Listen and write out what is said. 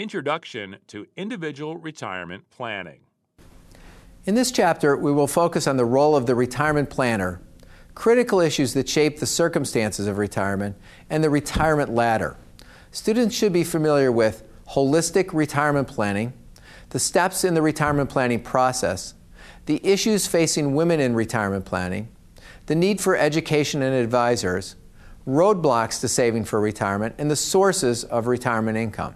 Introduction to Individual Retirement Planning. In this chapter, we will focus on the role of the retirement planner, critical issues that shape the circumstances of retirement, and the retirement ladder. Students should be familiar with holistic retirement planning, the steps in the retirement planning process, the issues facing women in retirement planning, the need for education and advisors, roadblocks to saving for retirement, and the sources of retirement income.